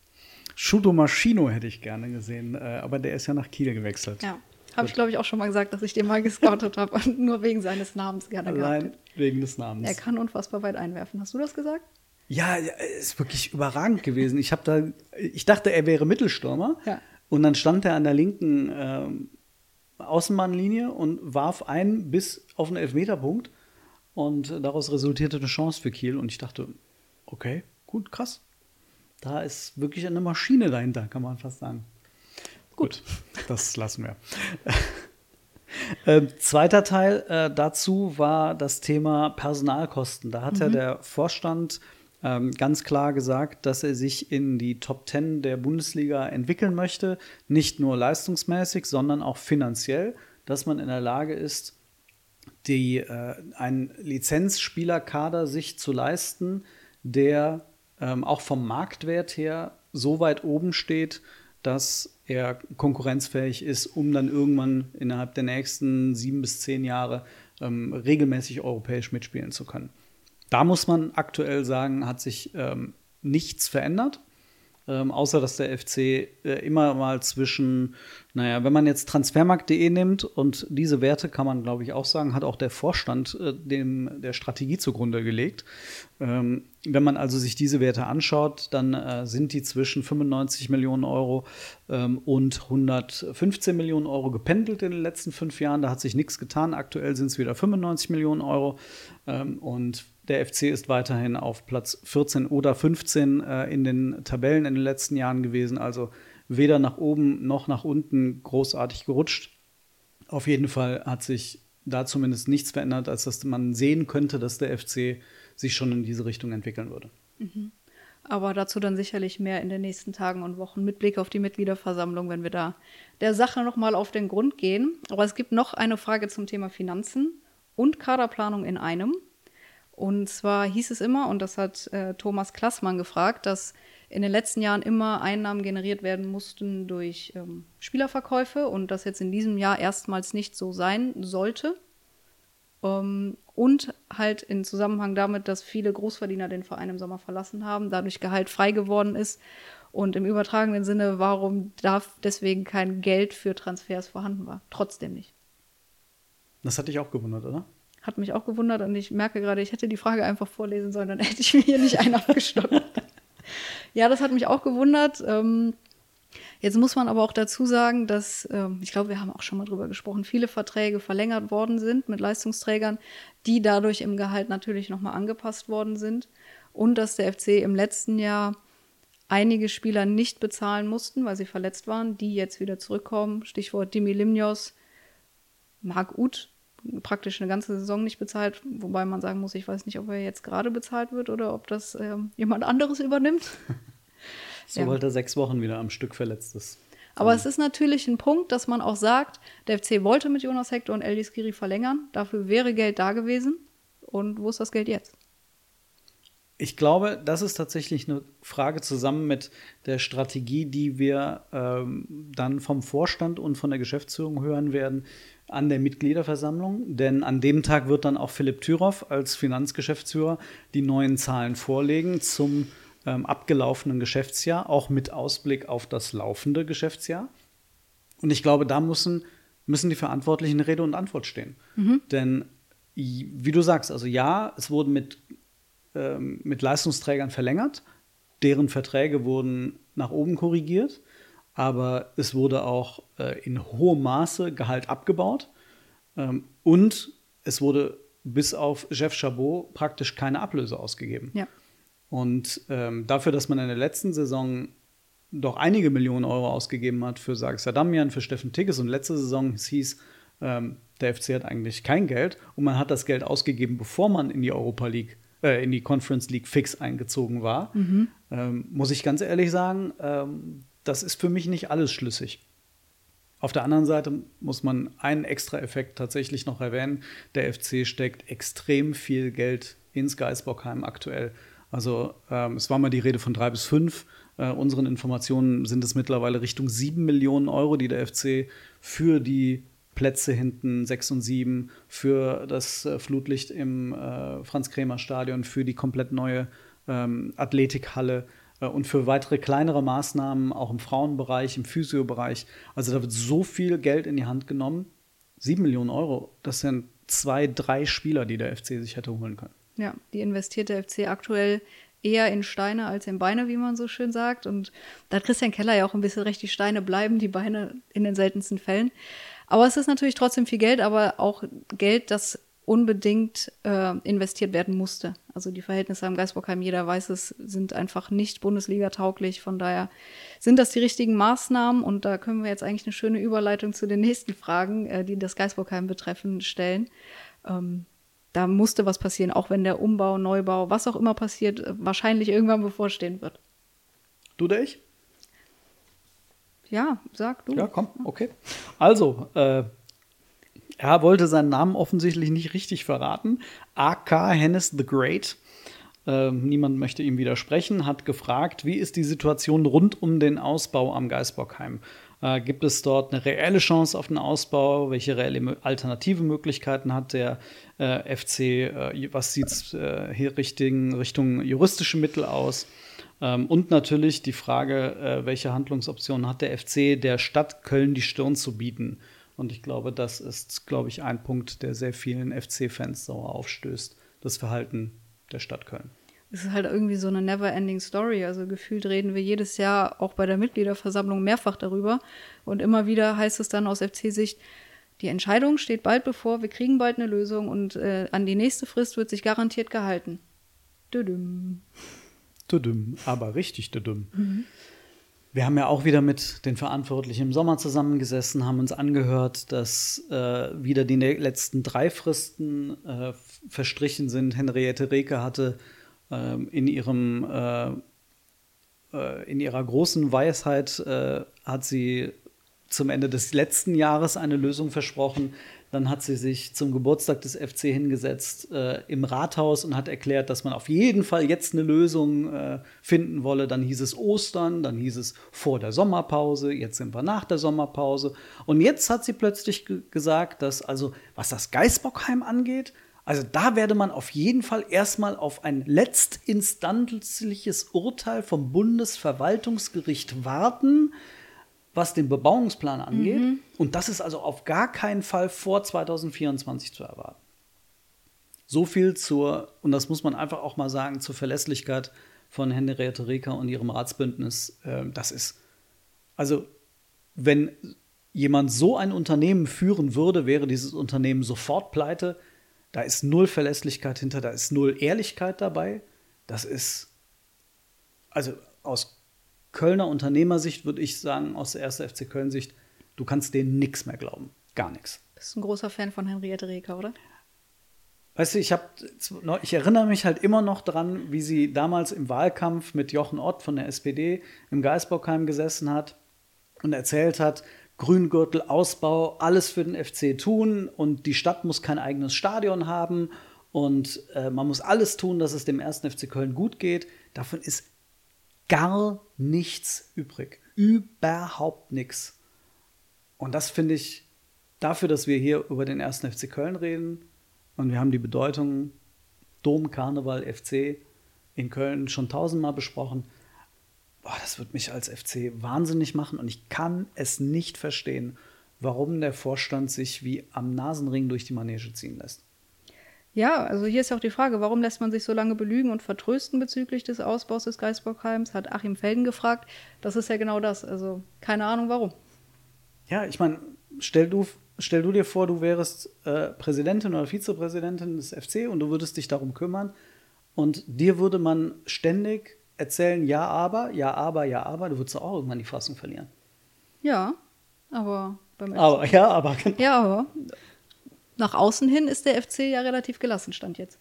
Shuto Maschino hätte ich gerne gesehen, äh, aber der ist ja nach Kiel gewechselt. Ja. Habe ich, glaube ich, auch schon mal gesagt, dass ich den mal gescoutet habe und nur wegen seines Namens gerne Allein gehabt wegen des Namens. Er kann unfassbar weit einwerfen. Hast du das gesagt? Ja, ja, ist wirklich überragend gewesen. Ich habe da, ich dachte, er wäre Mittelstürmer. Ja. Und dann stand er an der linken ähm, Außenbahnlinie und warf ein bis auf den Elfmeterpunkt. Und daraus resultierte eine Chance für Kiel. Und ich dachte, okay, gut, krass. Da ist wirklich eine Maschine dahinter, kann man fast sagen. Gut, das lassen wir. Ähm, zweiter Teil äh, dazu war das Thema Personalkosten. Da hat ja der Vorstand ähm, ganz klar gesagt, dass er sich in die Top Ten der Bundesliga entwickeln möchte. Nicht nur leistungsmäßig, sondern auch finanziell, dass man in der Lage ist, die, äh, einen Lizenzspielerkader sich zu leisten, der ähm, auch vom Marktwert her so weit oben steht, dass er konkurrenzfähig ist, um dann irgendwann innerhalb der nächsten sieben bis zehn Jahre ähm, regelmäßig europäisch mitspielen zu können. Da muss man aktuell sagen, hat sich ähm, nichts verändert. Ähm, außer dass der FC äh, immer mal zwischen, naja, wenn man jetzt transfermarkt.de nimmt und diese Werte kann man, glaube ich, auch sagen, hat auch der Vorstand äh, dem der Strategie zugrunde gelegt. Ähm, wenn man also sich diese Werte anschaut, dann äh, sind die zwischen 95 Millionen Euro ähm, und 115 Millionen Euro gependelt in den letzten fünf Jahren. Da hat sich nichts getan. Aktuell sind es wieder 95 Millionen Euro. Ähm, und der FC ist weiterhin auf Platz 14 oder 15 äh, in den Tabellen in den letzten Jahren gewesen. Also weder nach oben noch nach unten großartig gerutscht. Auf jeden Fall hat sich da zumindest nichts verändert, als dass man sehen könnte, dass der FC sich schon in diese Richtung entwickeln würde. Aber dazu dann sicherlich mehr in den nächsten Tagen und Wochen mit Blick auf die Mitgliederversammlung, wenn wir da der Sache nochmal auf den Grund gehen. Aber es gibt noch eine Frage zum Thema Finanzen und Kaderplanung in einem. Und zwar hieß es immer, und das hat äh, Thomas Klassmann gefragt, dass in den letzten Jahren immer Einnahmen generiert werden mussten durch ähm, Spielerverkäufe und das jetzt in diesem Jahr erstmals nicht so sein sollte. Ähm, und halt in Zusammenhang damit, dass viele Großverdiener den Verein im Sommer verlassen haben, dadurch Gehalt frei geworden ist. Und im übertragenen Sinne, warum darf deswegen kein Geld für Transfers vorhanden war? Trotzdem nicht. Das hat dich auch gewundert, oder? Hat mich auch gewundert und ich merke gerade, ich hätte die Frage einfach vorlesen sollen, dann hätte ich mir hier nicht einen abgestoppt. ja, das hat mich auch gewundert. Ähm, Jetzt muss man aber auch dazu sagen, dass, ähm, ich glaube, wir haben auch schon mal drüber gesprochen, viele Verträge verlängert worden sind mit Leistungsträgern, die dadurch im Gehalt natürlich nochmal angepasst worden sind. Und dass der FC im letzten Jahr einige Spieler nicht bezahlen mussten, weil sie verletzt waren, die jetzt wieder zurückkommen. Stichwort Dimi Limnios, Marc Uth, praktisch eine ganze Saison nicht bezahlt, wobei man sagen muss, ich weiß nicht, ob er jetzt gerade bezahlt wird oder ob das ähm, jemand anderes übernimmt. Sobald er sechs Wochen wieder am Stück verletzt ist. Aber es ist natürlich ein Punkt, dass man auch sagt, der FC wollte mit Jonas Hector und Eldis Skiri verlängern. Dafür wäre Geld da gewesen. Und wo ist das Geld jetzt? Ich glaube, das ist tatsächlich eine Frage zusammen mit der Strategie, die wir ähm, dann vom Vorstand und von der Geschäftsführung hören werden an der Mitgliederversammlung. Denn an dem Tag wird dann auch Philipp Thüroff als Finanzgeschäftsführer die neuen Zahlen vorlegen zum ähm, abgelaufenen Geschäftsjahr, auch mit Ausblick auf das laufende Geschäftsjahr. Und ich glaube, da müssen, müssen die Verantwortlichen Rede und Antwort stehen. Denn wie du sagst, also ja, es wurden mit, ähm, mit Leistungsträgern verlängert, deren Verträge wurden nach oben korrigiert, aber es wurde auch äh, in hohem Maße Gehalt abgebaut ähm, und es wurde bis auf Jeff Chabot praktisch keine Ablöse ausgegeben. Ja. Und ähm, dafür, dass man in der letzten Saison doch einige Millionen Euro ausgegeben hat für Sarg Sadamian, für Steffen Tigges und letzte Saison es hieß, ähm, der FC hat eigentlich kein Geld und man hat das Geld ausgegeben, bevor man in die Europa League, äh, in die Conference League fix eingezogen war, ähm, muss ich ganz ehrlich sagen, ähm, das ist für mich nicht alles schlüssig. Auf der anderen Seite muss man einen extra Effekt tatsächlich noch erwähnen. Der FC steckt extrem viel Geld ins Geisbockheim aktuell. Also ähm, es war mal die Rede von drei bis fünf. Äh, unseren Informationen sind es mittlerweile Richtung sieben Millionen Euro, die der FC für die Plätze hinten sechs und sieben, für das äh, Flutlicht im äh, Franz-Kremer-Stadion, für die komplett neue ähm, Athletikhalle und für weitere kleinere Maßnahmen, auch im Frauenbereich, im Physiobereich. Also da wird so viel Geld in die Hand genommen. Sieben Millionen Euro, das sind zwei, drei Spieler, die der FC sich hätte holen können. Ja, die investiert der FC aktuell eher in Steine als in Beine, wie man so schön sagt. Und da hat Christian Keller ja auch ein bisschen recht, die Steine bleiben, die Beine in den seltensten Fällen. Aber es ist natürlich trotzdem viel Geld, aber auch Geld, das unbedingt äh, investiert werden musste. Also die Verhältnisse am Geisbockheim, jeder weiß es, sind einfach nicht Bundesliga-tauglich. Von daher sind das die richtigen Maßnahmen und da können wir jetzt eigentlich eine schöne Überleitung zu den nächsten Fragen, äh, die das Geisbockheim betreffen, stellen. Ähm, da musste was passieren, auch wenn der Umbau, Neubau, was auch immer passiert, äh, wahrscheinlich irgendwann bevorstehen wird. Du oder ich? Ja, sag du. Ja, komm, okay. Also, äh, er wollte seinen Namen offensichtlich nicht richtig verraten. AK Hennes the Great. Äh, niemand möchte ihm widersprechen, hat gefragt, wie ist die Situation rund um den Ausbau am Geisbockheim? Äh, gibt es dort eine reelle Chance auf den Ausbau? Welche reelle alternative Möglichkeiten hat der äh, FC? Äh, was sieht es hier Richtung, Richtung juristische Mittel aus? Ähm, und natürlich die Frage, welche Handlungsoptionen hat der FC, der Stadt Köln die Stirn zu bieten? Und ich glaube, das ist, glaube ich, ein Punkt, der sehr vielen FC-Fans sauer aufstößt, das Verhalten der Stadt Köln. Es ist halt irgendwie so eine never-ending Story. Also gefühlt reden wir jedes Jahr auch bei der Mitgliederversammlung mehrfach darüber. Und immer wieder heißt es dann aus FC-Sicht, die Entscheidung steht bald bevor, wir kriegen bald eine Lösung und äh, an die nächste Frist wird sich garantiert gehalten. Düdüm. Düdüm, aber richtig düdüm. Mhm. Wir haben ja auch wieder mit den Verantwortlichen im Sommer zusammengesessen, haben uns angehört, dass äh, wieder die letzten drei Fristen äh, verstrichen sind. Henriette Reke hatte äh, in ihrem äh, äh, in ihrer großen Weisheit äh, hat sie zum Ende des letzten Jahres eine Lösung versprochen. Dann hat sie sich zum Geburtstag des FC hingesetzt äh, im Rathaus und hat erklärt, dass man auf jeden Fall jetzt eine Lösung äh, finden wolle. Dann hieß es Ostern, dann hieß es vor der Sommerpause, jetzt sind wir nach der Sommerpause. Und jetzt hat sie plötzlich gesagt, dass also was das Geisbockheim angeht, also da werde man auf jeden Fall erstmal auf ein letztinstanzliches Urteil vom Bundesverwaltungsgericht warten was den Bebauungsplan angeht. Mhm. Und das ist also auf gar keinen Fall vor 2024 zu erwarten. So viel zur, und das muss man einfach auch mal sagen, zur Verlässlichkeit von Henriette Reker und ihrem Ratsbündnis. Ähm, das ist, also, wenn jemand so ein Unternehmen führen würde, wäre dieses Unternehmen sofort pleite. Da ist null Verlässlichkeit hinter, da ist null Ehrlichkeit dabei. Das ist, also aus Kölner Unternehmersicht würde ich sagen, aus der 1. FC Köln-Sicht, du kannst denen nichts mehr glauben. Gar nichts. Bist ein großer Fan von Henriette Reker, oder? Weißt du, ich, hab, ich erinnere mich halt immer noch dran, wie sie damals im Wahlkampf mit Jochen Ott von der SPD im Geisbockheim gesessen hat und erzählt hat, Grüngürtel, Ausbau, alles für den FC tun und die Stadt muss kein eigenes Stadion haben und äh, man muss alles tun, dass es dem ersten FC Köln gut geht. Davon ist gar nichts übrig. Überhaupt nichts. Und das finde ich dafür, dass wir hier über den ersten FC Köln reden und wir haben die Bedeutung Dom, Karneval, FC in Köln schon tausendmal besprochen. Boah, das wird mich als FC wahnsinnig machen und ich kann es nicht verstehen, warum der Vorstand sich wie am Nasenring durch die Manege ziehen lässt. Ja, also hier ist ja auch die Frage, warum lässt man sich so lange belügen und vertrösten bezüglich des Ausbaus des Geisbockheims? Hat Achim Felden gefragt. Das ist ja genau das. Also keine Ahnung warum. Ja, ich meine, stell du, stell du dir vor, du wärst äh, Präsidentin oder Vizepräsidentin des FC und du würdest dich darum kümmern und dir würde man ständig erzählen, ja, aber, ja, aber, ja, aber, du würdest auch irgendwann die Fassung verlieren. Ja, aber beim FC. Aber, ja, aber. Ja, aber nach außen hin ist der FC ja relativ gelassen, stand jetzt.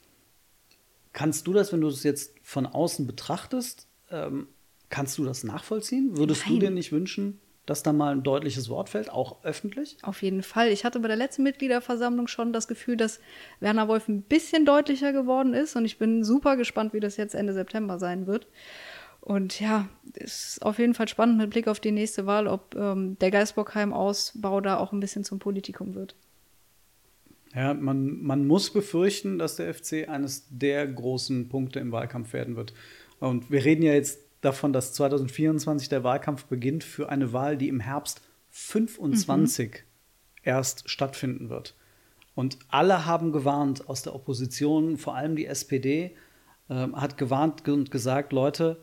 Kannst du das, wenn du es jetzt von außen betrachtest, ähm, kannst du das nachvollziehen? Würdest Nein. du dir nicht wünschen, dass da mal ein deutliches Wort fällt, auch öffentlich? Auf jeden Fall. Ich hatte bei der letzten Mitgliederversammlung schon das Gefühl, dass Werner Wolf ein bisschen deutlicher geworden ist und ich bin super gespannt, wie das jetzt Ende September sein wird. Und ja, es ist auf jeden Fall spannend mit Blick auf die nächste Wahl, ob ähm, der Geisbockheim-Ausbau da auch ein bisschen zum Politikum wird. Ja, man, man muss befürchten, dass der FC eines der großen Punkte im Wahlkampf werden wird. Und wir reden ja jetzt davon, dass 2024 der Wahlkampf beginnt für eine Wahl, die im Herbst 25 mhm. erst stattfinden wird. Und alle haben gewarnt aus der Opposition, vor allem die SPD, äh, hat gewarnt und gesagt, Leute,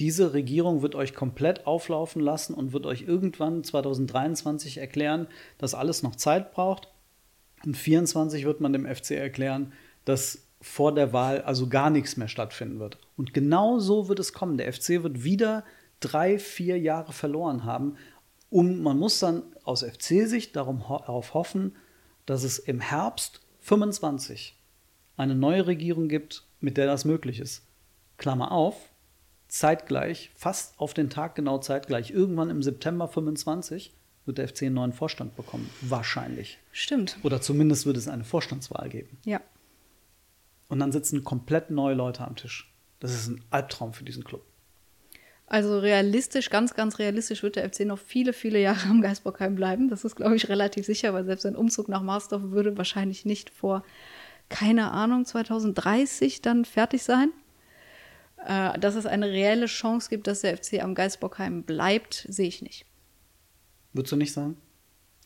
diese Regierung wird euch komplett auflaufen lassen und wird euch irgendwann 2023 erklären, dass alles noch Zeit braucht. Und 24 wird man dem FC erklären, dass vor der Wahl also gar nichts mehr stattfinden wird. Und genau so wird es kommen. Der FC wird wieder drei, vier Jahre verloren haben. Und man muss dann aus FC-Sicht darauf hoffen, dass es im Herbst 25 eine neue Regierung gibt, mit der das möglich ist. Klammer auf, zeitgleich, fast auf den Tag genau zeitgleich, irgendwann im September 25 wird der FC einen neuen Vorstand bekommen. Wahrscheinlich. Stimmt. Oder zumindest wird es eine Vorstandswahl geben. Ja. Und dann sitzen komplett neue Leute am Tisch. Das ist ein Albtraum für diesen Club. Also realistisch, ganz, ganz realistisch wird der FC noch viele, viele Jahre am Geisbockheim bleiben. Das ist, glaube ich, relativ sicher, weil selbst ein Umzug nach Marsdorf würde wahrscheinlich nicht vor, keine Ahnung, 2030 dann fertig sein. Äh, dass es eine reelle Chance gibt, dass der FC am Geisbockheim bleibt, sehe ich nicht. Würdest du nicht sagen?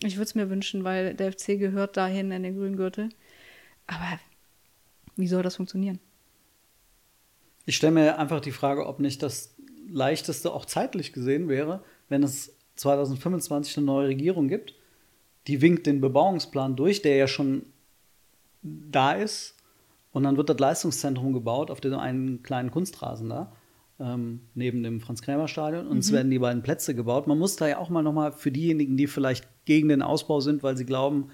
Ich würde es mir wünschen, weil der FC gehört dahin in den grünen Gürtel. Aber wie soll das funktionieren? Ich stelle mir einfach die Frage, ob nicht das leichteste auch zeitlich gesehen wäre, wenn es 2025 eine neue Regierung gibt. Die winkt den Bebauungsplan durch, der ja schon da ist. Und dann wird das Leistungszentrum gebaut auf dem einen kleinen Kunstrasen da, ähm, neben dem Franz-Krämer-Stadion. Und mhm. es werden die beiden Plätze gebaut. Man muss da ja auch mal nochmal für diejenigen, die vielleicht gegen den Ausbau sind, weil sie glauben,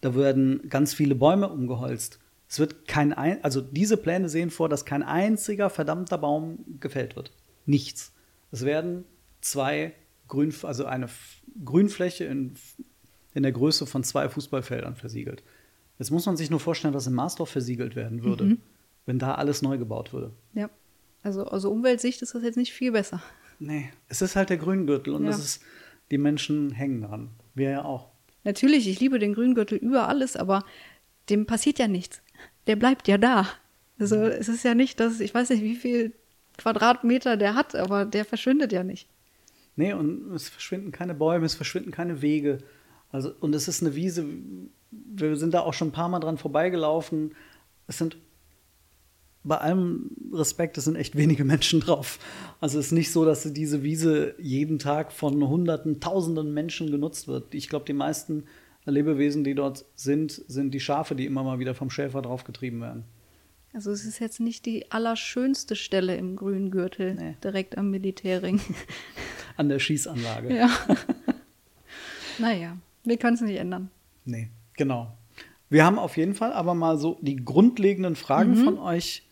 da werden ganz viele Bäume umgeholzt. Es wird kein ein, also diese Pläne sehen vor, dass kein einziger verdammter Baum gefällt wird. Nichts. Es werden zwei Grün, also eine Grünfläche in, in der Größe von zwei Fußballfeldern versiegelt. Jetzt muss man sich nur vorstellen, was in Marsdorf versiegelt werden würde, mhm. wenn da alles neu gebaut würde. Ja. Also aus Umweltsicht ist das jetzt nicht viel besser. Nee, es ist halt der Grüngürtel und ja. das ist, die Menschen hängen daran. Wir ja auch. Natürlich, ich liebe den Grüngürtel über alles, aber dem passiert ja nichts der bleibt ja da. Also mhm. es ist ja nicht, dass, ich weiß nicht, wie viel Quadratmeter der hat, aber der verschwindet ja nicht. Nee, und es verschwinden keine Bäume, es verschwinden keine Wege. Also, und es ist eine Wiese, wir sind da auch schon ein paar Mal dran vorbeigelaufen. Es sind bei allem Respekt, es sind echt wenige Menschen drauf. Also es ist nicht so, dass diese Wiese jeden Tag von Hunderten, Tausenden Menschen genutzt wird. Ich glaube, die meisten Lebewesen, die dort sind, sind die Schafe, die immer mal wieder vom Schäfer draufgetrieben werden. Also es ist jetzt nicht die allerschönste Stelle im grünen Gürtel, nee. direkt am Militärring. An der Schießanlage. Ja. naja, wir können es nicht ändern. Nee, genau. Wir haben auf jeden Fall aber mal so die grundlegenden Fragen mhm. von euch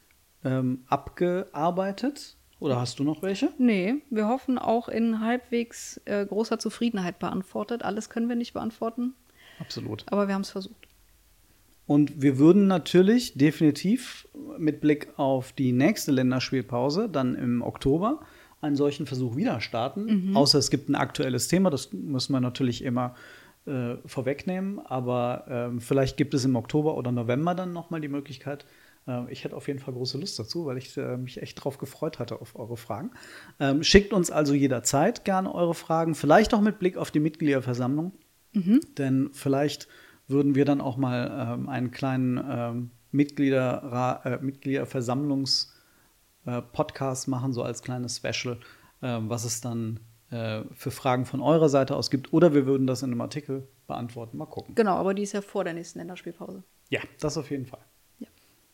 ähm, abgearbeitet. Oder hast du noch welche? Nee, wir hoffen auch in halbwegs äh, großer Zufriedenheit beantwortet. Alles können wir nicht beantworten. Absolut. Aber wir haben es versucht. Und wir würden natürlich definitiv mit Blick auf die nächste Länderspielpause dann im Oktober einen solchen Versuch wieder starten. Mhm. Außer es gibt ein aktuelles Thema, das müssen wir natürlich immer äh, vorwegnehmen. Aber äh, vielleicht gibt es im Oktober oder November dann nochmal die Möglichkeit. Äh, ich hätte auf jeden Fall große Lust dazu, weil ich äh, mich echt darauf gefreut hatte auf eure Fragen. Ähm, schickt uns also jederzeit gerne eure Fragen, vielleicht auch mit Blick auf die Mitgliederversammlung. Mhm. Denn vielleicht würden wir dann auch mal ähm, einen kleinen ähm, Mitglieder, äh, Mitgliederversammlungs-Podcast äh, machen, so als kleines Special, äh, was es dann äh, für Fragen von eurer Seite aus gibt. Oder wir würden das in einem Artikel beantworten. Mal gucken. Genau, aber die ist ja vor der nächsten Länderspielpause. Ja, das auf jeden Fall.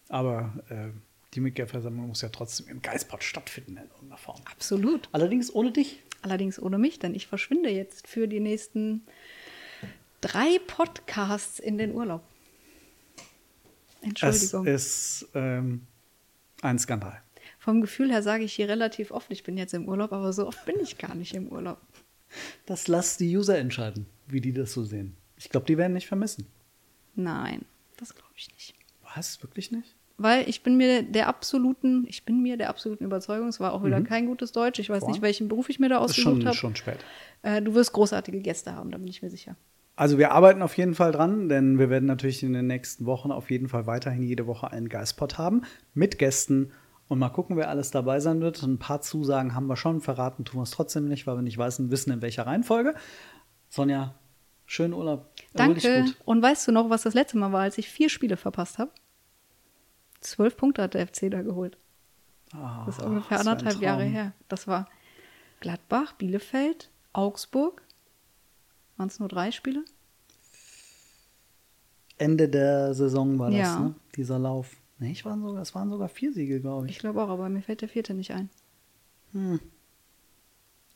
Aber äh, die Mitgliederversammlung muss ja trotzdem im Geistpot stattfinden in irgendeiner Form. Absolut. Allerdings ohne dich. Allerdings ohne mich, denn ich verschwinde jetzt für die nächsten drei Podcasts in den Urlaub. Entschuldigung. Es ist ähm, ein Skandal. Vom Gefühl her sage ich hier relativ oft, ich bin jetzt im Urlaub, aber so oft bin ich gar nicht im Urlaub. Das lasst die User entscheiden, wie die das so sehen. Ich glaube, die werden nicht vermissen. Nein, das glaube ich nicht. Was? Wirklich nicht? Weil ich bin mir der absoluten, ich bin mir der absoluten Überzeugung, es war auch wieder mhm. kein gutes Deutsch. Ich weiß Boah. nicht, welchen Beruf ich mir da ausgesucht habe. Schon, spät. Äh, du wirst großartige Gäste haben, da bin ich mir sicher. Also wir arbeiten auf jeden Fall dran, denn wir werden natürlich in den nächsten Wochen auf jeden Fall weiterhin jede Woche einen Geistpot haben mit Gästen Und mal gucken, wer alles dabei sein wird. Ein paar Zusagen haben wir schon, verraten tun wir es trotzdem nicht, weil wir nicht wissen, wissen in welcher Reihenfolge. Sonja, schönen Urlaub. Danke. Und weißt du noch, was das letzte Mal war, als ich vier Spiele verpasst habe? Zwölf Punkte hat der FC da geholt. Ah, Das ist ungefähr das anderthalb Jahre her. Das war Gladbach, Bielefeld, Augsburg. Waren es nur drei Spiele? Ende der Saison war das, Ja. ne? dieser Lauf. Nee, ich waren sogar, es waren sogar vier Siege, glaube Ich ich. glaube auch, aber mir fällt der vierte nicht ein.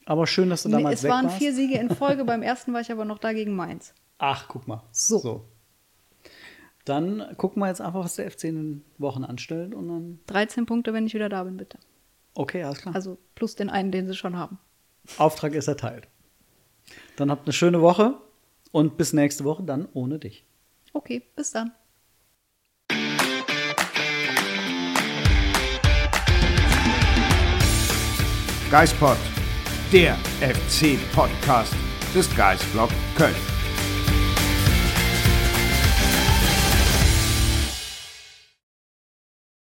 Aber schön, dass du Nee, damals es weg waren warst. vier Siege in Folge. Beim ersten war ich aber noch da gegen Mainz. Ach, guck mal. So. Dann gucken wir jetzt einfach, was der FC in den Wochen anstellt und dann. 13 Punkte, wenn ich wieder da bin, bitte. Okay, alles klar. Also plus den einen, den sie schon haben. Auftrag ist erteilt. Dann habt eine schöne Woche und bis nächste Woche dann ohne dich. Okay, bis dann. Geispod, der FC-Podcast des Geisblog Köln.